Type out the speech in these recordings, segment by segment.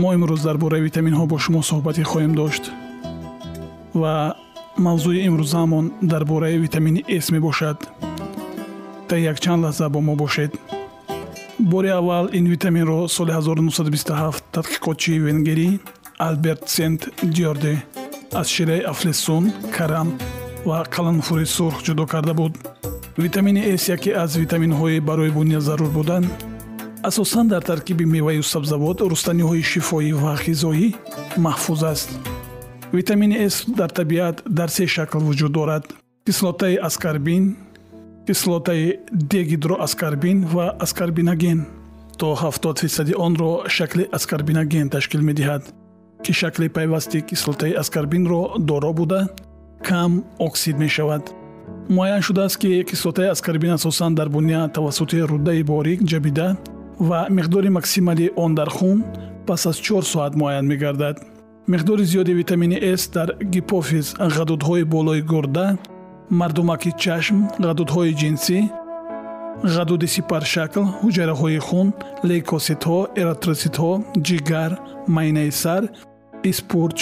мо имрӯз дар бораи витаминҳо бо шумо суҳбате хоҳем дошт. Ва мавзӯи имрӯзаамон дар бораи витамини с мебошад. Та якчанд лаҳза бо мо бошед. Бори аввал ин витаминро соли 1927 тадқиқотчии венгерӣ алберт сент диорде аз шираи афлесун карам ва каланфури сурх ҷудо карда буд. Витамини с яке аз витаминҳои барои буния зарур буданд асосан дар таркиби меваю сабзавот рустаниҳои шифоӣ ва ғизоӣ маҳфуз аст. Витамини с дар табиат дар се шакл вуҷуд дорад. Кислотаи аскарбин кислотаи дегидроаскарбин ва аскарбиноген то 70 фисади онро шакли аскарбиноген ташкил медиҳад ки шакли пайвасти кислотаи аскарбинро доро буда кам оксид мешавад. Муайян шудааст ки кислотаи аскарбин асосан дар буня тавассути руддаи борик ҷабида ва миқдори максималии он дар хун пас аз чор соат муайян мегардад. миқдори зиёди витамини с дар гипофиз ғадудҳои болои гурда мардумаки чашм ғадудҳои ҷинсӣ ғадуди сипаршакл ҳуҷайраҳои хун лейкоситҳо эритроситҳо ҷигар майнаи сар испурч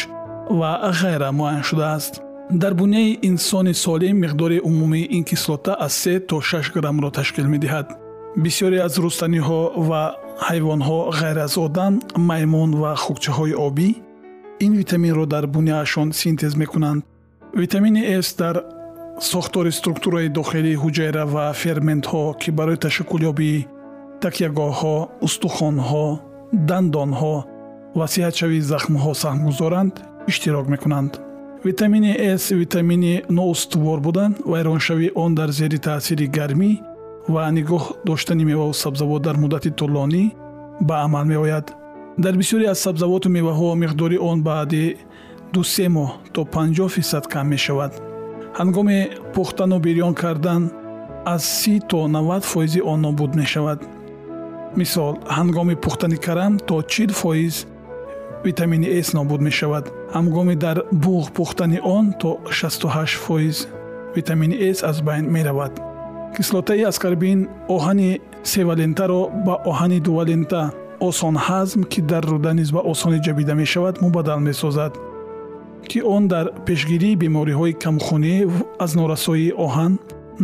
ва ғайра муайян шудааст. дар буняи инсони солим миқдори умумии ин кислота аз се то шаш граммро ташкил медиҳад бисёре аз рустаниҳо ва ҳайвонҳо ғайр аз одам маймун ва хукчаҳои обӣ ин витаминро дар буняашон синтез мекунанд. Витамини с дар сохтори структураи дохилии ҳуҷайра ва ферментҳо ки барои ташаккулёбии такягоҳҳо устухонҳо дандонҳо ва сиҳатшавии захмҳо саҳмгузоранд иштирок мекунанд. Витамини с витамини ноустувор буданд вайроншавии он дар зери таъсири гармӣ ва нигоҳ доштани меваву сабзавот дар муддати тӯлонӣ ба амал меояд. Дар бисёре аз сабзавоту меваҳо миқдори он баъди дусе моҳ то 50 фисад кам мешавад. Ҳангоми пухтану бирён кардан аз си то 90 фоизи он нобуд мешавад. Мисол ҳангоми пухтани карам то чил фоиз витамини с нобуд мешавад. Ҳангоми дар буғ пухтани он то 68 фоиз витамини с аз байн меравад кислотаи аскарбин оҳани севалентаро ба оҳани дувалента осон ҳазм ки дар руда низ ба осонӣ ҷабида мешавад мубаддал месозад ки он дар пешгирии бемориҳои камхунӣ аз норасоии оҳан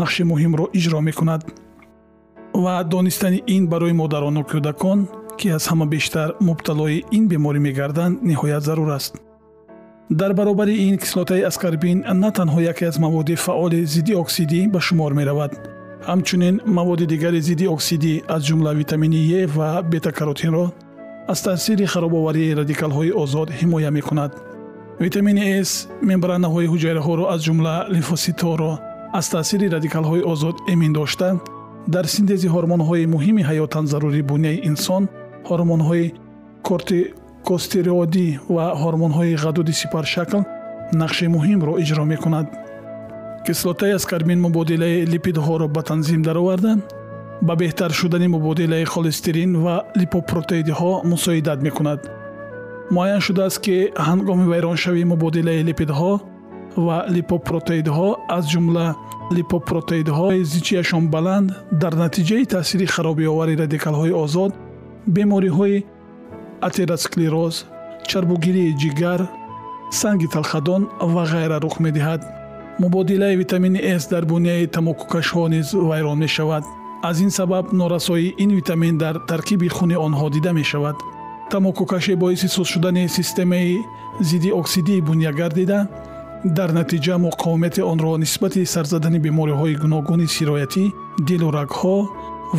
нақши муҳимро иҷро мекунад. Ва донистани ин барои модарону кӯдакон ки аз ҳама бештар мубталои ин беморӣ мегарданд ниҳоят зарур аст. Дар баробари ин кислотаи аскарбин на танҳо яке аз маводи фаъоли зидди оксидӣ ба шумор меравад ҳамчунин маводи дигари зидди оксидӣ аз ҷумла витамини е ва бетакаротинро аз таъсири харобоварии радикалҳои озод ҳимоя мекунад. Витамини с мембранаҳои ҳуҷайраҳоро аз ҷумла лимфоситҳоро аз таъсири радикалҳои озод эмин дошта. Дар синтези ҳормонҳои муҳими ҳаётан зарури буняи инсон ҳормонҳои кортикостероидӣ ва ҳормонҳои ғадуди сипаршакл нақши муҳимро иҷро мекунад кислотаи аскарбин мубодилаи липидҳоро ба танзим дароварда ба беҳтар шудани мубодилаи холестерин ва липопротеидҳо мусоидат мекунад. Муайян шудааст ки ҳангоми вайроншавии мубодилаи липидҳо ва липопротеидҳо аз ҷумла липопротеидҳои зичияшон баланд дар натиҷаи таъсири харобиовари радикалҳои озод бемориҳои атеросклероз чарбугирии ҷигар санги талхадон ва ғайра рух медиҳад мубодилаи витамини с дар буняи тамокукашҳо низ вайрон мешавад. Аз ин сабаб норасоии ин витамин дар таркиби хуни онҳо дида мешавад. Тамокукашӣ боиси суст шудани системаи зидди оксидии буня гардида дар натиҷа муқовимати онро нисбати сарзадани бемориҳои гуногуни сироятӣ дилу рагҳо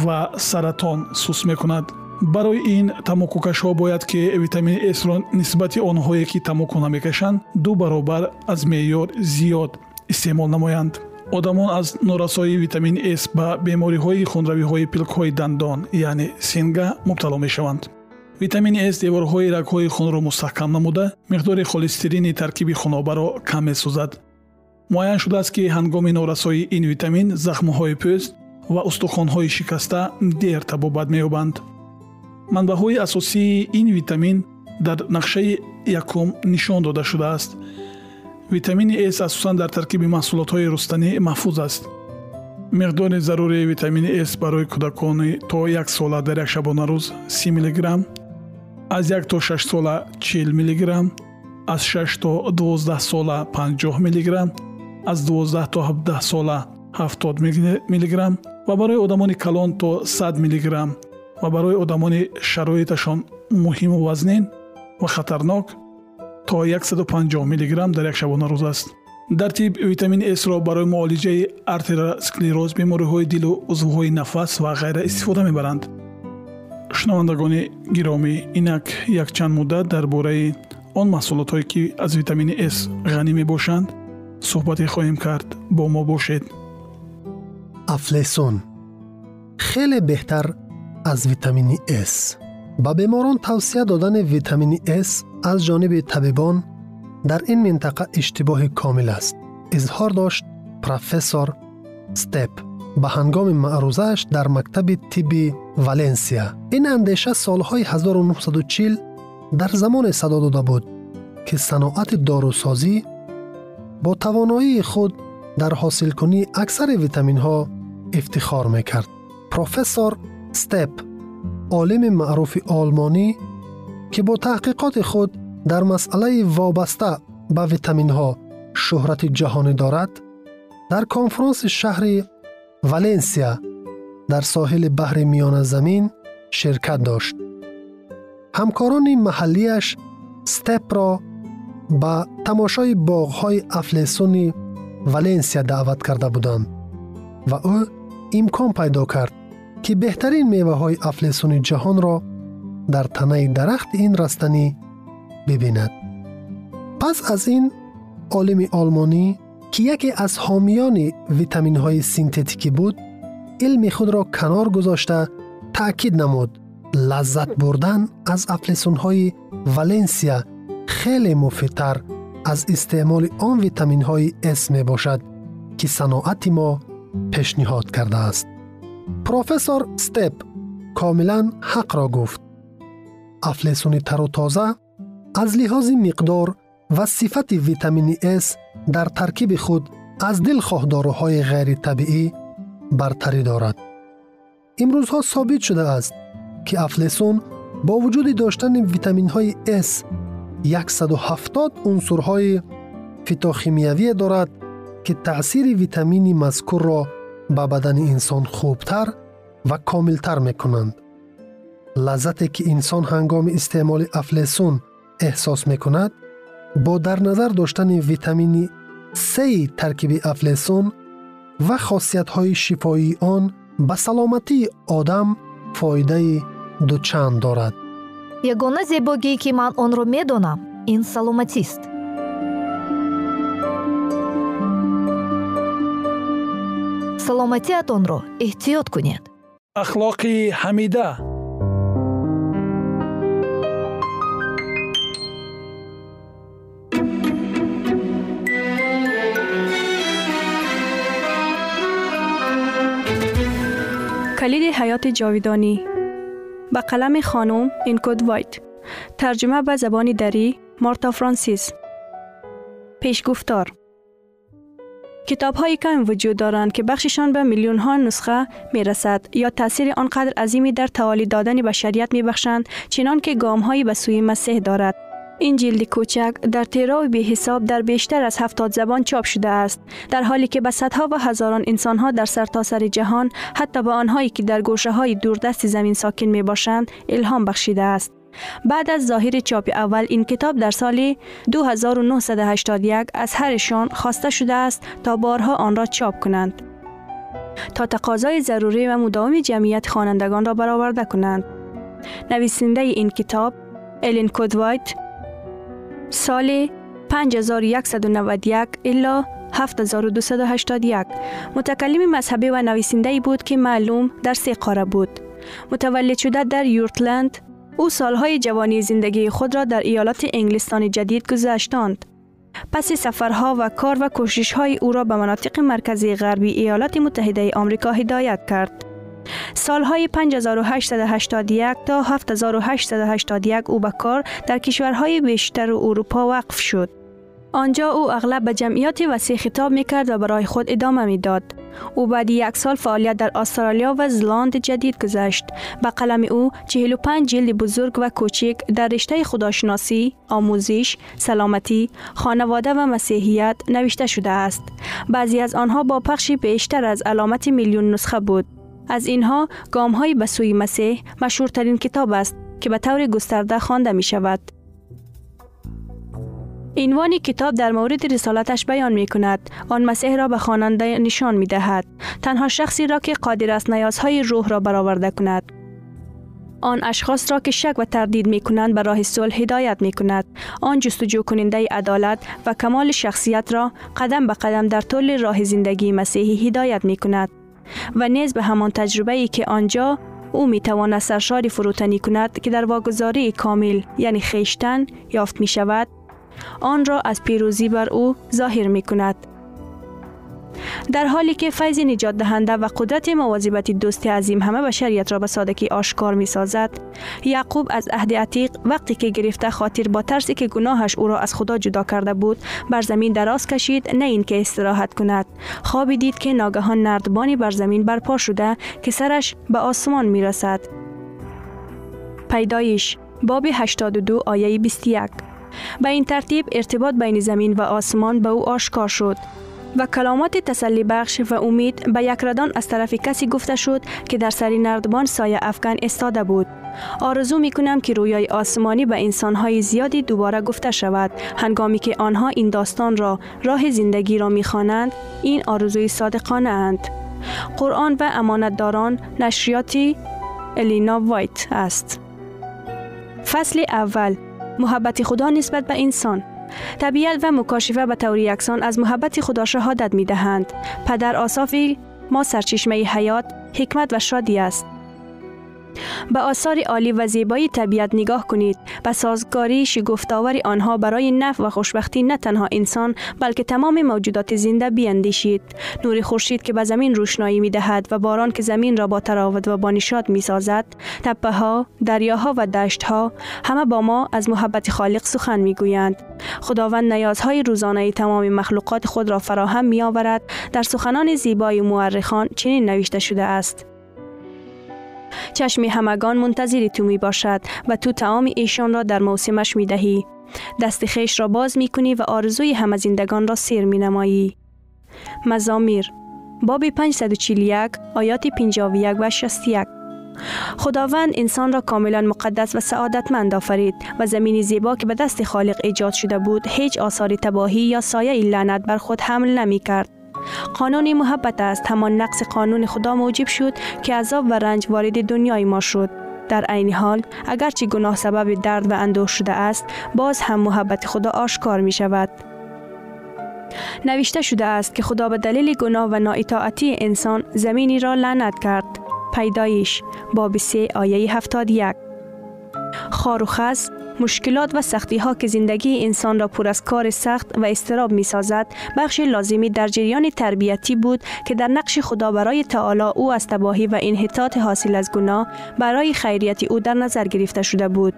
ва саратон суст мекунад. Барои ин тамокукашҳо бояд ки витамини сро нисбати онҳое ки тамоку намекашанд ду баробар аз меъёр зиёд истеъмол намоянд. Одамон аз норасоии витамини с ба бемориҳои хунравиҳои пилкҳои дандон яъне синга мубтало мешаванд. Витамини с деворҳои рагҳои хунро мустаҳкам намуда миқдори холестерини таркиби хунобаро кам месозад муайян шудааст ки ҳангоми норасоии ин витамин захмҳои пӯст ва устухонҳои шикаста дер табобат меёбанд. Манбаъҳои асосии ин витамин дар нақшаи якум нишон дода шудааст витамини с асосан дар таркиби маҳсулотҳои рустанӣ маҳфуз аст. Миқдори зарурии витамини с барои кӯдакони то як сола дар як шабонарӯз си миллиграмм аз як то шаш сола чил миллиграмм аз шаш то дувоздаҳ сола панҷоҳ миллиграмм аз дувоздаҳ то ҳабдаҳ сола ҳафтод миллиграмм ва барои одамони калон то сад миллиграмм ва барои одамони шароиташон муҳиму вазнин ва хатарнок то 150 миллиграмм дар як шабона рӯз аст. Дар тиб витамини сро барои муолиҷаи артеросклероз бемориҳои дилу узвҳои нафас ва ғайра истифода мебаранд. Шунавандагони гиромӣ инак якчанд муддат дар бораи он маҳсулотҳое ки аз витамини с ғанӣ мебошанд суҳбате хоҳем кард бо мо бошед. Афлесон. Хеле беҳтар аз витамини с. Ба беморон тавсия додани витамини с از جانب طبیبان در این منطقه اشتباه کامل است اظهار داشت پروفسور ستپ به هنگام معروضش در مکتب تیبی والنسیا این اندیشه سالهای 1940 در زمان صدا داده بود که صناعت داروسازی با توانایی خود در حاصل کنی اکثر ویتامین ها افتخار می‌کرد. پروفسور ستپ عالم معروف آلمانی ки бо таҳқиқоти худ дар масъалаи вобаста ба витаминҳо шӯҳрати ҷаҳонӣ дорад дар конфронси шаҳри валенсия дар соҳили баҳри миёназамин ширкат дошт. Ҳамкорони маҳаллияш степро ба тамошои боғҳои афлесуни валенсия даъват карда буданд ва ӯ имкон пайдо кард ки беҳтарин меваҳои афлесуни ҷаҳонро дар танаи дарахти ин растанӣ бибинад пас аз ин олими олмонӣ ки яке аз ҳомиёни витаминҳои синтетикӣ буд илми худро канор гузошта таъкид намуд лаззат бурдан аз афлесунҳои валенсия хеле муфидтар аз истеъмоли он витаминҳои с мебошад ки саноати мо пешниҳод кардааст профессор степ комилан ҳақро гуфт афлесуни тару тоза аз лиҳози миқдор ва сифати витамини с дар таркиби худ аз дилхоҳдоруҳои ғайритабиӣ бартарӣ дорад имрӯзҳо собит шудааст ки афлесун бо вуҷуди доштани витаминҳои с 170 унсурҳои фитохимиявие дорад ки таъсири витамини мазкурро ба бадани инсон хубтар ва комилтар мекунанд Лаззате ки инсон ҳангоми истеъмоли афлесун эҳсос мекунад бо дар назар доштани витамини сеи таркиби афлесун ва хосиятҳои шифоии он ба саломатии одам фоидаи дучанд дорад. Ягона зебогие ки ман онро медонам ин саломатист. Саломатиатонро эҳтиёт кунед. Ахлоқи ҳамида کلید حیات جاویدانی. به قلم خانم اینکود وایت. ترجمه به زبان دری مارتا فرانسیس. پیشگفتار. کتاب های کم وجود دارند که بخششان به میلیون ها نسخه می رسد یا تاثیر آنقدر عظیمی در توالی دادن بشریت می بخشند چنان که گام هایی به سوی مسیح دارد. این جلد کوچک در تیرا و به حساب در بیشتر از هفتاد زبان چاپ شده است. در حالی که به صدها و هزاران انسان ها در سرتاسر سر جهان حتی به آنهایی که در گوشه های دوردست زمین ساکن می باشند الهام بخشیده است. بعد از ظاهر چاپ اول این کتاب در سال 2981 از هرشان خواسته شده است تا بارها آن را چاپ کنند. تا تقاضای ضروری و مداوم جمعیت خوانندگان را برآورده کنند. نویسنده این کتاب الین کودوایت سال 5191 الا 7281 متکلم مذهبی و نویسنده بود که معلوم در سه قاره بود متولد شده در یورتلند او سالهای جوانی زندگی خود را در ایالات انگلستان جدید گذشتاند. پس سفرها و کار و های او را به مناطق مرکزی غربی ایالات متحده آمریکا هدایت کرد. سالهای 5881 تا 7881 او به کار در کشورهای بیشتر اروپا وقف شد. آنجا او اغلب به جمعیت وسیع خطاب می کرد و برای خود ادامه می داد. او بعد یک سال فعالیت در استرالیا و زلاند جدید گذشت. به قلم او 45 جلد بزرگ و کوچک در رشته خداشناسی، آموزش، سلامتی، خانواده و مسیحیت نوشته شده است. بعضی از آنها با پخشی بیشتر از علامت میلیون نسخه بود. از اینها گام های به سوی مسیح مشهورترین کتاب است که به طور گسترده خوانده می شود. عنوان کتاب در مورد رسالتش بیان می کند. آن مسیح را به خواننده نشان می دهد. تنها شخصی را که قادر است نیازهای روح را برآورده کند. آن اشخاص را که شک و تردید می کنند به راه صلح هدایت می کند. آن جستجو کننده عدالت و کمال شخصیت را قدم به قدم در طول راه زندگی مسیحی هدایت می کند. و نیز به همان تجربه ای که آنجا او می تواند سرشاری فروتنی کند که در واگذاری کامل یعنی خیشتن یافت می شود آن را از پیروزی بر او ظاهر می کند. در حالی که فیض نجات دهنده و قدرت مواظبت دوست عظیم همه بشریت را به سادگی آشکار می سازد یعقوب از عهد عتیق وقتی که گرفته خاطر با ترسی که گناهش او را از خدا جدا کرده بود بر زمین دراز کشید نه اینکه استراحت کند. خوابی دید که ناگهان نردبانی بر زمین برپا شده که سرش به آسمان می رسد پیدایش باب 82 آیه 21 به این ترتیب ارتباط بین زمین و آسمان به او آشکار شد. و کلامات تسلی بخش و امید به یک ردان از طرف کسی گفته شد که در سری نردبان سایه افغان استاده بود. آرزو می کنم که رویای آسمانی به انسانهای زیادی دوباره گفته شود هنگامی که آنها این داستان را راه زندگی را می خوانند این آرزوی صادقانه اند. قرآن و امانتداران نشریاتی الینا وایت است. فصل اول محبت خدا نسبت به انسان طبیعت و مکاشفه به طور یکسان از محبت خدا شهادت می دهند. پدر آصافی ما سرچشمه حیات، حکمت و شادی است. به آثار عالی و زیبایی طبیعت نگاه کنید به سازگاری شگفتآور آنها برای نفع و خوشبختی نه تنها انسان بلکه تمام موجودات زنده بیاندیشید. نور خورشید که به زمین روشنایی می دهد و باران که زمین را با تراوت و با نشاط می سازد تپه ها دریاها و دشت ها همه با ما از محبت خالق سخن می گویند خداوند نیازهای روزانه تمام مخلوقات خود را فراهم می آورد در سخنان زیبای مورخان چنین نوشته شده است چشم همگان منتظر تو می باشد و تو تعام ایشان را در موسمش می دهی. دست خیش را باز می کنی و آرزوی همه زندگان را سیر می نمایی. مزامیر باب 541 آیات 51 و 61 خداوند انسان را کاملا مقدس و سعادتمند آفرید و زمین زیبا که به دست خالق ایجاد شده بود هیچ آثار تباهی یا سایه لعنت بر خود حمل نمی کرد. قانون محبت است. همان نقص قانون خدا موجب شد که عذاب و رنج وارد دنیای ما شد. در عین حال اگرچه گناه سبب درد و اندوه شده است باز هم محبت خدا آشکار می شود. نوشته شده است که خدا به دلیل گناه و نااطاعتی انسان زمینی را لعنت کرد. پیدایش باب 3 آیه 71 خار و مشکلات و سختی ها که زندگی انسان را پر از کار سخت و استراب می سازد بخش لازمی در جریان تربیتی بود که در نقش خدا برای تعالی او از تباهی و انحطاط حاصل از گناه برای خیریت او در نظر گرفته شده بود.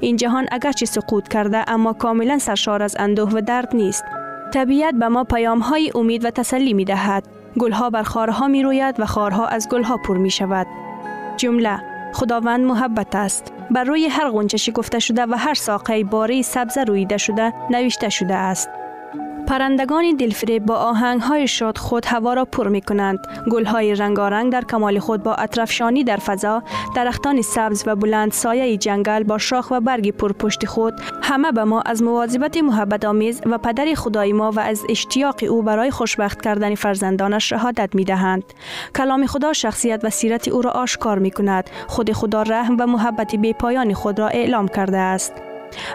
این جهان اگرچه سقوط کرده اما کاملا سرشار از اندوه و درد نیست. طبیعت به ما پیام های امید و تسلی می دهد گلها بر خارها می روید و خارها از گلها پر می شود جمله خداوند محبت است. بر روی هر غنچه شکفته شده و هر ساقه باری سبز رویده شده نوشته شده است. پرندگان دلفریب با آهنگ های شاد خود هوا را پر می کنند. گل های رنگارنگ در کمال خود با اطرفشانی در فضا، درختان سبز و بلند سایه جنگل با شاخ و برگ پرپشت خود همه به ما از مواظبت محبت آمیز و پدر خدای ما و از اشتیاق او برای خوشبخت کردن فرزندانش شهادت می دهند. کلام خدا شخصیت و سیرت او را آشکار می کند. خود خدا رحم و محبت بی پایان خود را اعلام کرده است.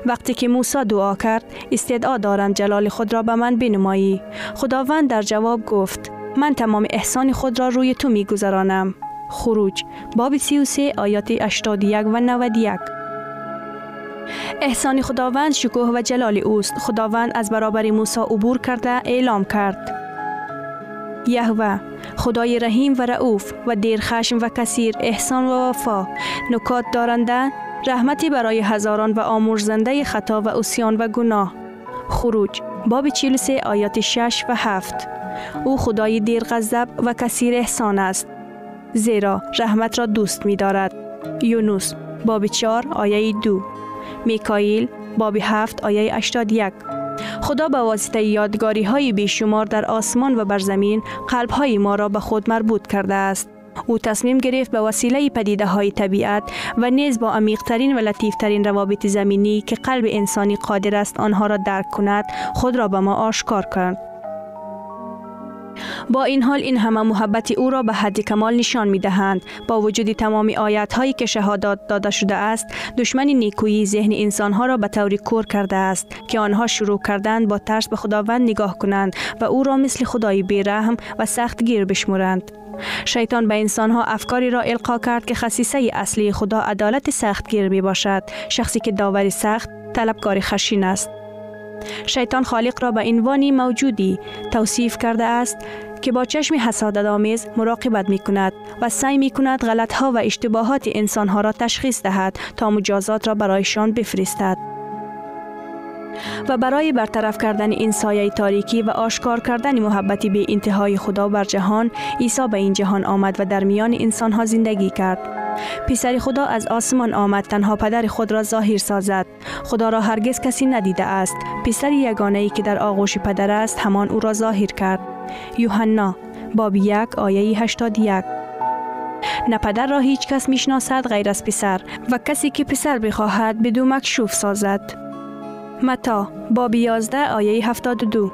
وقتی که موسی دعا کرد استدعا دارم جلال خود را به من بنمایی. خداوند در جواب گفت من تمام احسان خود را روی تو می گذرانم خروج باب 33 آیات 81 و 91 احسان خداوند شکوه و جلال اوست. خداوند از برابر موسی عبور کرده اعلام کرد. یهوه خدای رحیم و رعوف و دیر خشم و کثیر احسان و وفا. نکات دارنده؟ رحمتی برای هزاران و آمرزنده خطا و اسیان و گناه. خروج. باب 43 آیات 6 و 7 او خدای دیر غضب و کثیر احسان است. زیرا رحمت را دوست می دارد یونس. باب 4 آیه 2 میکائیل باب 7 آیه 81 خدا به واسطه یادگاری های بیشمار در آسمان و بر زمین قلب های ما را به خود مربوط کرده است. او تصمیم گرفت به وسیله پدیده های طبیعت و نیز با عمیقترین و لطیفترین روابط زمینی که قلب انسانی قادر است آنها را درک کند خود را به ما آشکار کرد. با این حال این همه محبت او را به حد کمال نشان می دهند. با وجود تمام آیت هایی که شهادات داده شده است، دشمن نیکویی ذهن انسان ها را به طوری کور کرده است که آنها شروع کردند با ترس به خداوند نگاه کنند و او را مثل خدای بیرحم و سخت گیر بشمرند. شیطان به انسان ها افکاری را القا کرد که خصیصه اصلی خدا عدالت سختگیر می باشد شخصی که داوری سخت طلبکار خشین است شیطان خالق را به عنوانی موجودی توصیف کرده است که با چشم حسادت آمیز مراقبت می کند و سعی می کند غلط ها و اشتباهات انسان ها را تشخیص دهد تا مجازات را برایشان بفرستد. و برای برطرف کردن این سایه تاریکی و آشکار کردن محبتی به انتهای خدا بر جهان عیسی به این جهان آمد و در میان انسان ها زندگی کرد. پسر خدا از آسمان آمد تنها پدر خود را ظاهر سازد. خدا را هرگز کسی ندیده است. پسر یگانه ای که در آغوش پدر است همان او را ظاهر کرد. یوحنا باب یک آیه 81 نه پدر را هیچ کس می‌شناسد غیر از پسر و کسی که پسر بخواهد بدو مکشوف سازد. متا باب 11 آیه 72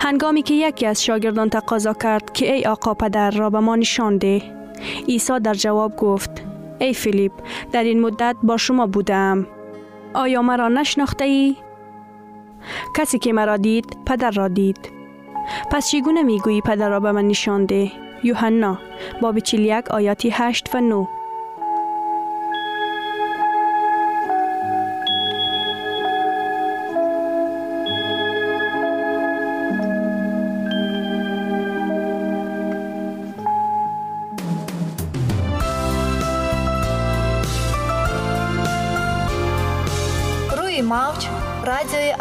هنگامی که یکی از شاگردان تقاضا کرد که ای آقا پدر را به ما نشان ده. عیسی در جواب گفت ای فیلیپ در این مدت با شما بودم. آیا مرا نشناخته ای؟ کسی که مرا دید پدر را دید. پس چگونه می‌گویی پدر را به من نشان ده؟ یوحنا باب 41 آیاتی 8 و 9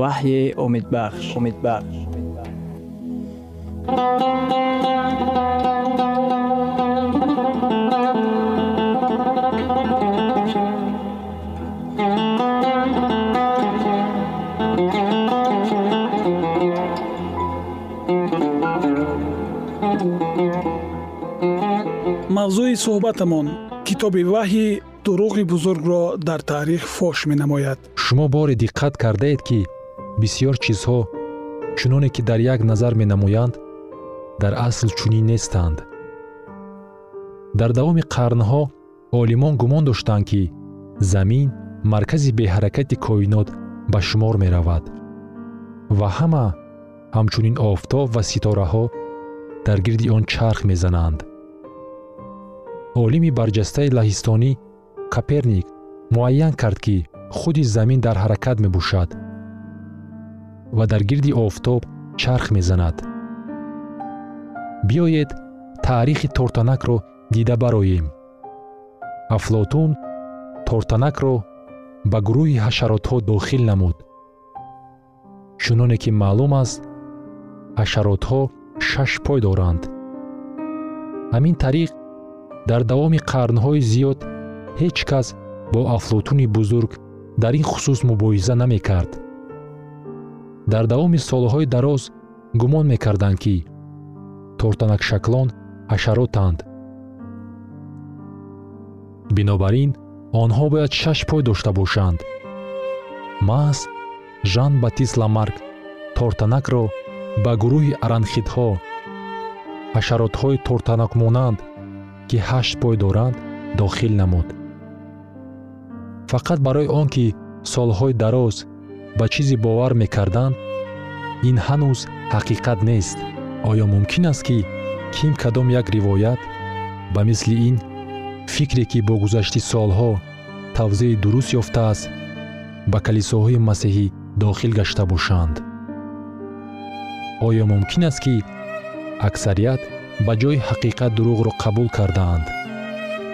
ваҳйи умидбахш. Умидбахш. Мавзӯи суҳбатамон китоби ваҳйи дуруғи бузургро дар таърих фош менамояд. Шумо боре диққат кардаед ки бисьёр чизҳо чуноне ки дар як назар менамоянд дар асл чунин нестанд дар давоми қарнҳо олимон гумон доштанд ки замин маркази беҳаракати коинот ба шумор меравад. Ва ҳама ҳамчунин офтоб ва ситораҳо дар гирди он чарх мезананд. Олими барҷастаи лаҳистонӣ каперник муайян кард ки худи замин дар ҳаракат мебошад ва дар гирди офтоб чарх мезанад. Биёед таърихи тортанакро дида бароем. Афлотун тортанакро ба гурӯҳи ҳашаротҳо дохил намуд. Чуноне ки маълум аст ҳашаротҳо шаш пой доранд. Ҳамин тариқ дар давоми қарнҳои зиёд ҳеҷ кас бо афлотуни бузург дар ин хусус мубоҳиза намекард. Дар давоми солҳои дароз гумон мекарданд ки тортанакшаклон ҳашаротанд бинобар ин онҳо бояд шаш пой дошта бошанд. Маҳз жан батист ламарк тортанакро ба гурӯҳи аранхидҳо ҳашаротҳои тортанакмонанд ки ҳашт пой доранд дохил намуд фақат барои он ки солҳои дароз ба чизе бовар мекарданд ин ҳанӯз ҳақиқат нест. Оё мумкин аст ки ким кадом як ривоят ба мисли ин фикре ки бо гузашти солҳо тавзеъи дуруст ёфтааст ба калисоҳои масеҳӣ дохил гашта бошанд. Оё мумкин аст ки аксарият ба ҷои ҳақиқат дурӯғро қабул кардаанд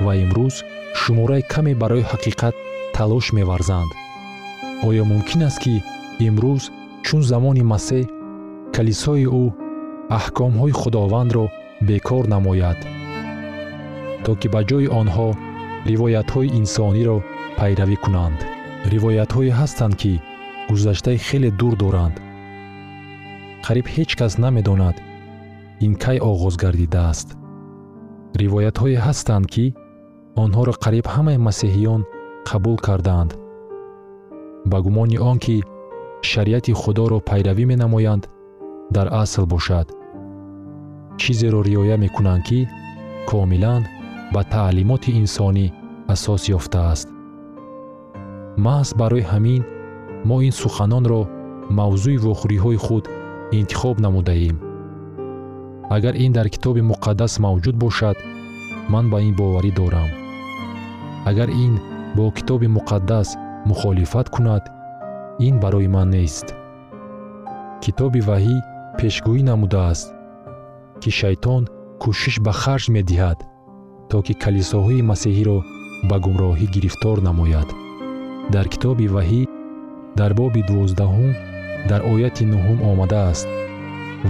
ва имрӯз шумораи каме барои ҳақиқат талош меварзанд. Оё мумкин аст ки имрӯз чун замони масеҳ калисои ӯ аҳкомҳои худовандро бекор намояд. То ки ба ҷои онҳо ривоятҳои инсониро пайравӣ кунанд. Ривоятҳое ҳастанд ки гузаштаи хеле дур доранд. Қариб ҳеҷ кас намедонад ин кай оғоз гардидааст. Ривоятҳое ҳастанд ки онҳоро қариб ҳамаи масеҳиён қабул кардаанд ба гумони он ки шариати худоро пайравӣ менамоянд дар асл бошад. Чизеро риоя мекунанд ки комилан ба таълимоти инсонӣ асос ёфтааст маҳз барои ҳамин мо ин суханонро мавзӯи вохӯриҳои худ интихоб намудаем. Агар ин дар китоби муқаддас мавҷуд бошад ман ба ин боварӣ дорам. Агар ин бо китоби муқаддас мухолифат кунад ин барои ман нест. Китоби ваҳӣ пешгӯӣ намудааст ки шайтон кӯшиш ба харҷ медиҳад то ки калисоҳои масеҳиро ба гумроҳӣ гирифтор намояд. Дар китоби ваҳӣ дар боби дувоздаҳум дар ояти нуҳум омадааст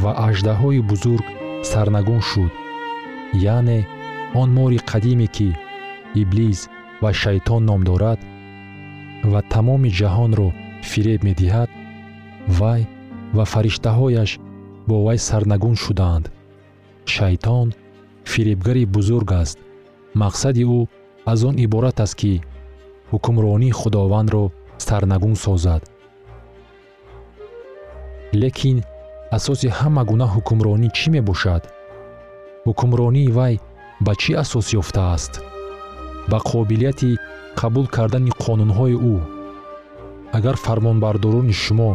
ва аждаҳои бузург сарнагун шуд яъне он мори қадиме ки иблис ва шайтон ном дорад ва тамоми ҷаҳонро фиреб медиҳад вай ва фариштаҳояш бо вай сарнагун шуданд шайтон фиребгари бузург аст. Мақсади ӯ аз он иборат аст ки ҳукмронии худовандро сарнагун созад. Лекин асоси ҳама гуна ҳукмронӣ чӣ мебошад? Ҳукмронии вай ба чӣ асос ёфтааст ба қобилияти қабул кардани қонунҳои ӯ. Агар фармонбардорони шумо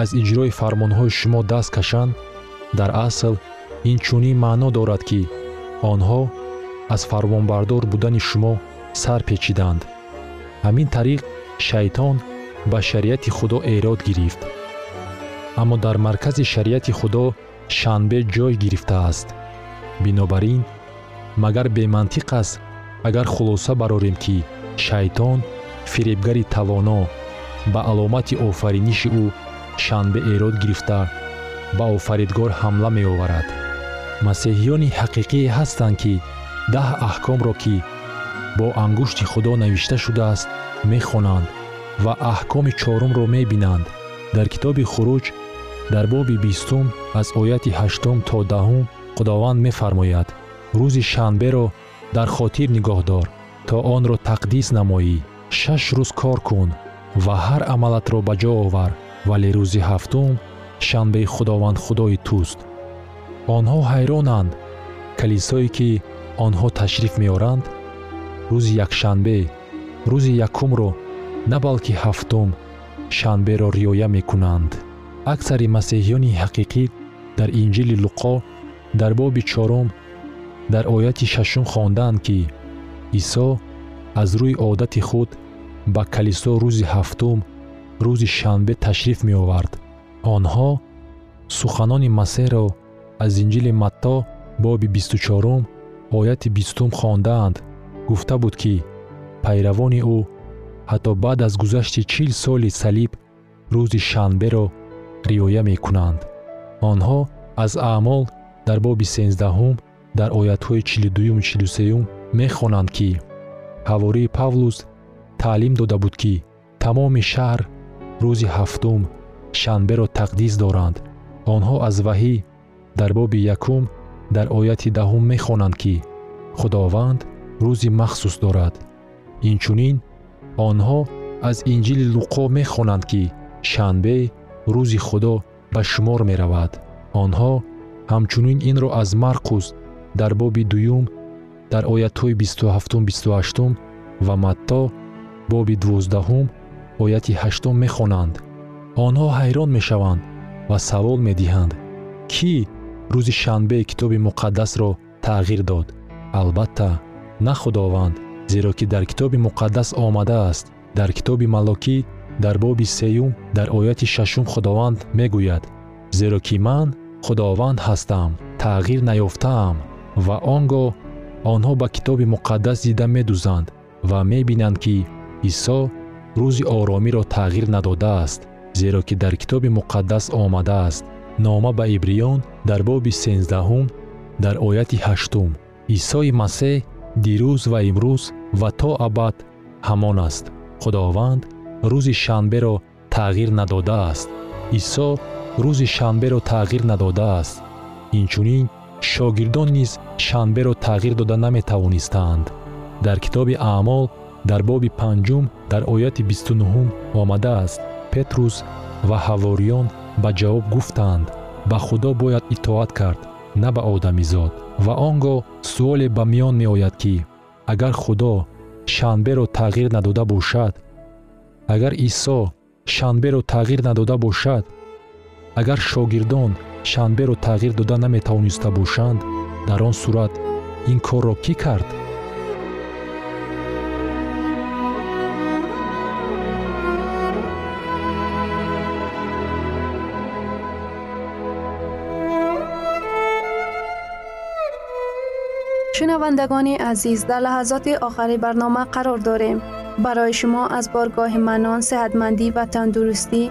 аз иҷрои фармонҳои шумо даст кашанд дар асл инчунин маъно дорад ки онҳо аз фармонбардор будани шумо сар печиданд. Ҳамин тариқ шайтон ба шариати худо эрод гирифт. Аммо дар маркази шариати худо шанбе ҷой гирифтааст. Бинобар ин магар бемантиқ аст агар хулоса барорем ки шайтон фиребгари тавоно ба аломати офариниши ӯ шанбе эрод гирифта ба офаридгор ҳамла меоварад. Масеҳиёни ҳақиқие ҳастанд ки даҳ аҳкомро ки бо ангушти худо навишта шудааст мехонанд ва аҳкоми чорумро мебинанд. Дар китоби хуруҷ дар боби бистум аз ояти ҳаштум то даҳум худованд мефармояд рӯзи шанберо дар хотир нигоҳ дор то онро тақдис намоӣ. Шаш рӯз кор кун ва ҳар амалатро ба ҷо овар вале рӯзи ҳафтум шанбеи худованд худои туст. Онҳо ҳайронанд. Калисое ки онҳо ташриф меоранд рӯзи якшанбе рӯзи якумро на балки ҳафтум шанберо риоя мекунанд. Аксари масеҳиёни ҳақиқӣ дар инҷили луқо дар боби чорум дар ояти шашум хондаанд ки исо аз рӯи одати худ ба калисо рӯзи ҳафтум рӯзи шанбе ташриф меовард. Онҳо суханони масеҳро аз инҷили матто боби бисту чорум ояти бистум хондаанд гуфта буд ки пайравони ӯ ҳатто баъд аз гузашти чил соли салиб рӯзи шанберо риоя мекунанд. Онҳо аз аъмол дар боби сенздаҳум дар оятҳои чилудуюму чилусеюм мехонанд ки ҳавории павлус таълим дода буд ки тамоми шаҳр рӯзи ҳафтум шанберо тақдис доранд. Онҳо аз ваҳӣ дар боби якум дар ояти даҳум мехонанд ки худованд рӯзи махсус дорад. Инчунин онҳо аз инҷили луқо мехонанд ки шанбе рӯзи худо ба шумор меравад. Онҳо ҳамчунин инро аз марқус дар боби дуюм дар оятҳои бисту ҳафтум бисту ҳаштум ва матто боби дувоздаҳум ояти ҳаштум мехонанд. Онҳо ҳайрон мешаванд ва савол медиҳанд кӣ рӯзи шанбе китоби муқаддасро тағйир дод? Албатта на худованд зеро ки дар китоби муқаддас омадааст дар китоби малокӣ дар боби сеюм дар ояти шашум худованд мегӯяд зеро ки ман худованд ҳастам тағйир наёфтаам ва он гоҳ онҳо ба китоби муқаддас дида медӯзанд ва мебинанд ки исо рӯзи оромиро тағйир надодааст зеро ки дар китоби муқаддас омадааст. Нома ба ибриён дар боби сенздаҳум дар ояти ҳаштум. Исои масеҳ дирӯз ва имрӯз ва то абад ҳамон аст. Худованд рӯзи шанберо тағйир надодааст. Исо рӯзи шанберо тағйир надодааст. Инчунин шогирдон низ шанберо тағйир дода наметавонистаанд. Дар китоби аъмол дар боби панҷум дар ояти бисту нуҳум омадааст. Петрус ва ҳавориён ба ҷавоб гуфтанд ба худо бояд итоат кард на ба одамизод ва он гоҳ суоле ба миён меояд ки агар худо шанберо тағйир надода бошад агар исо шанберо тағйир надода бошад агар шогирдон شنبه رو تغییر داده نمی‌تونسته باشند در اون صورت این کار رو کی کرد؟ شنوندگان عزیز در لحظات آخری برنامه قرار داریم. برای شما از بارگاه منان سلامتی و تندرستی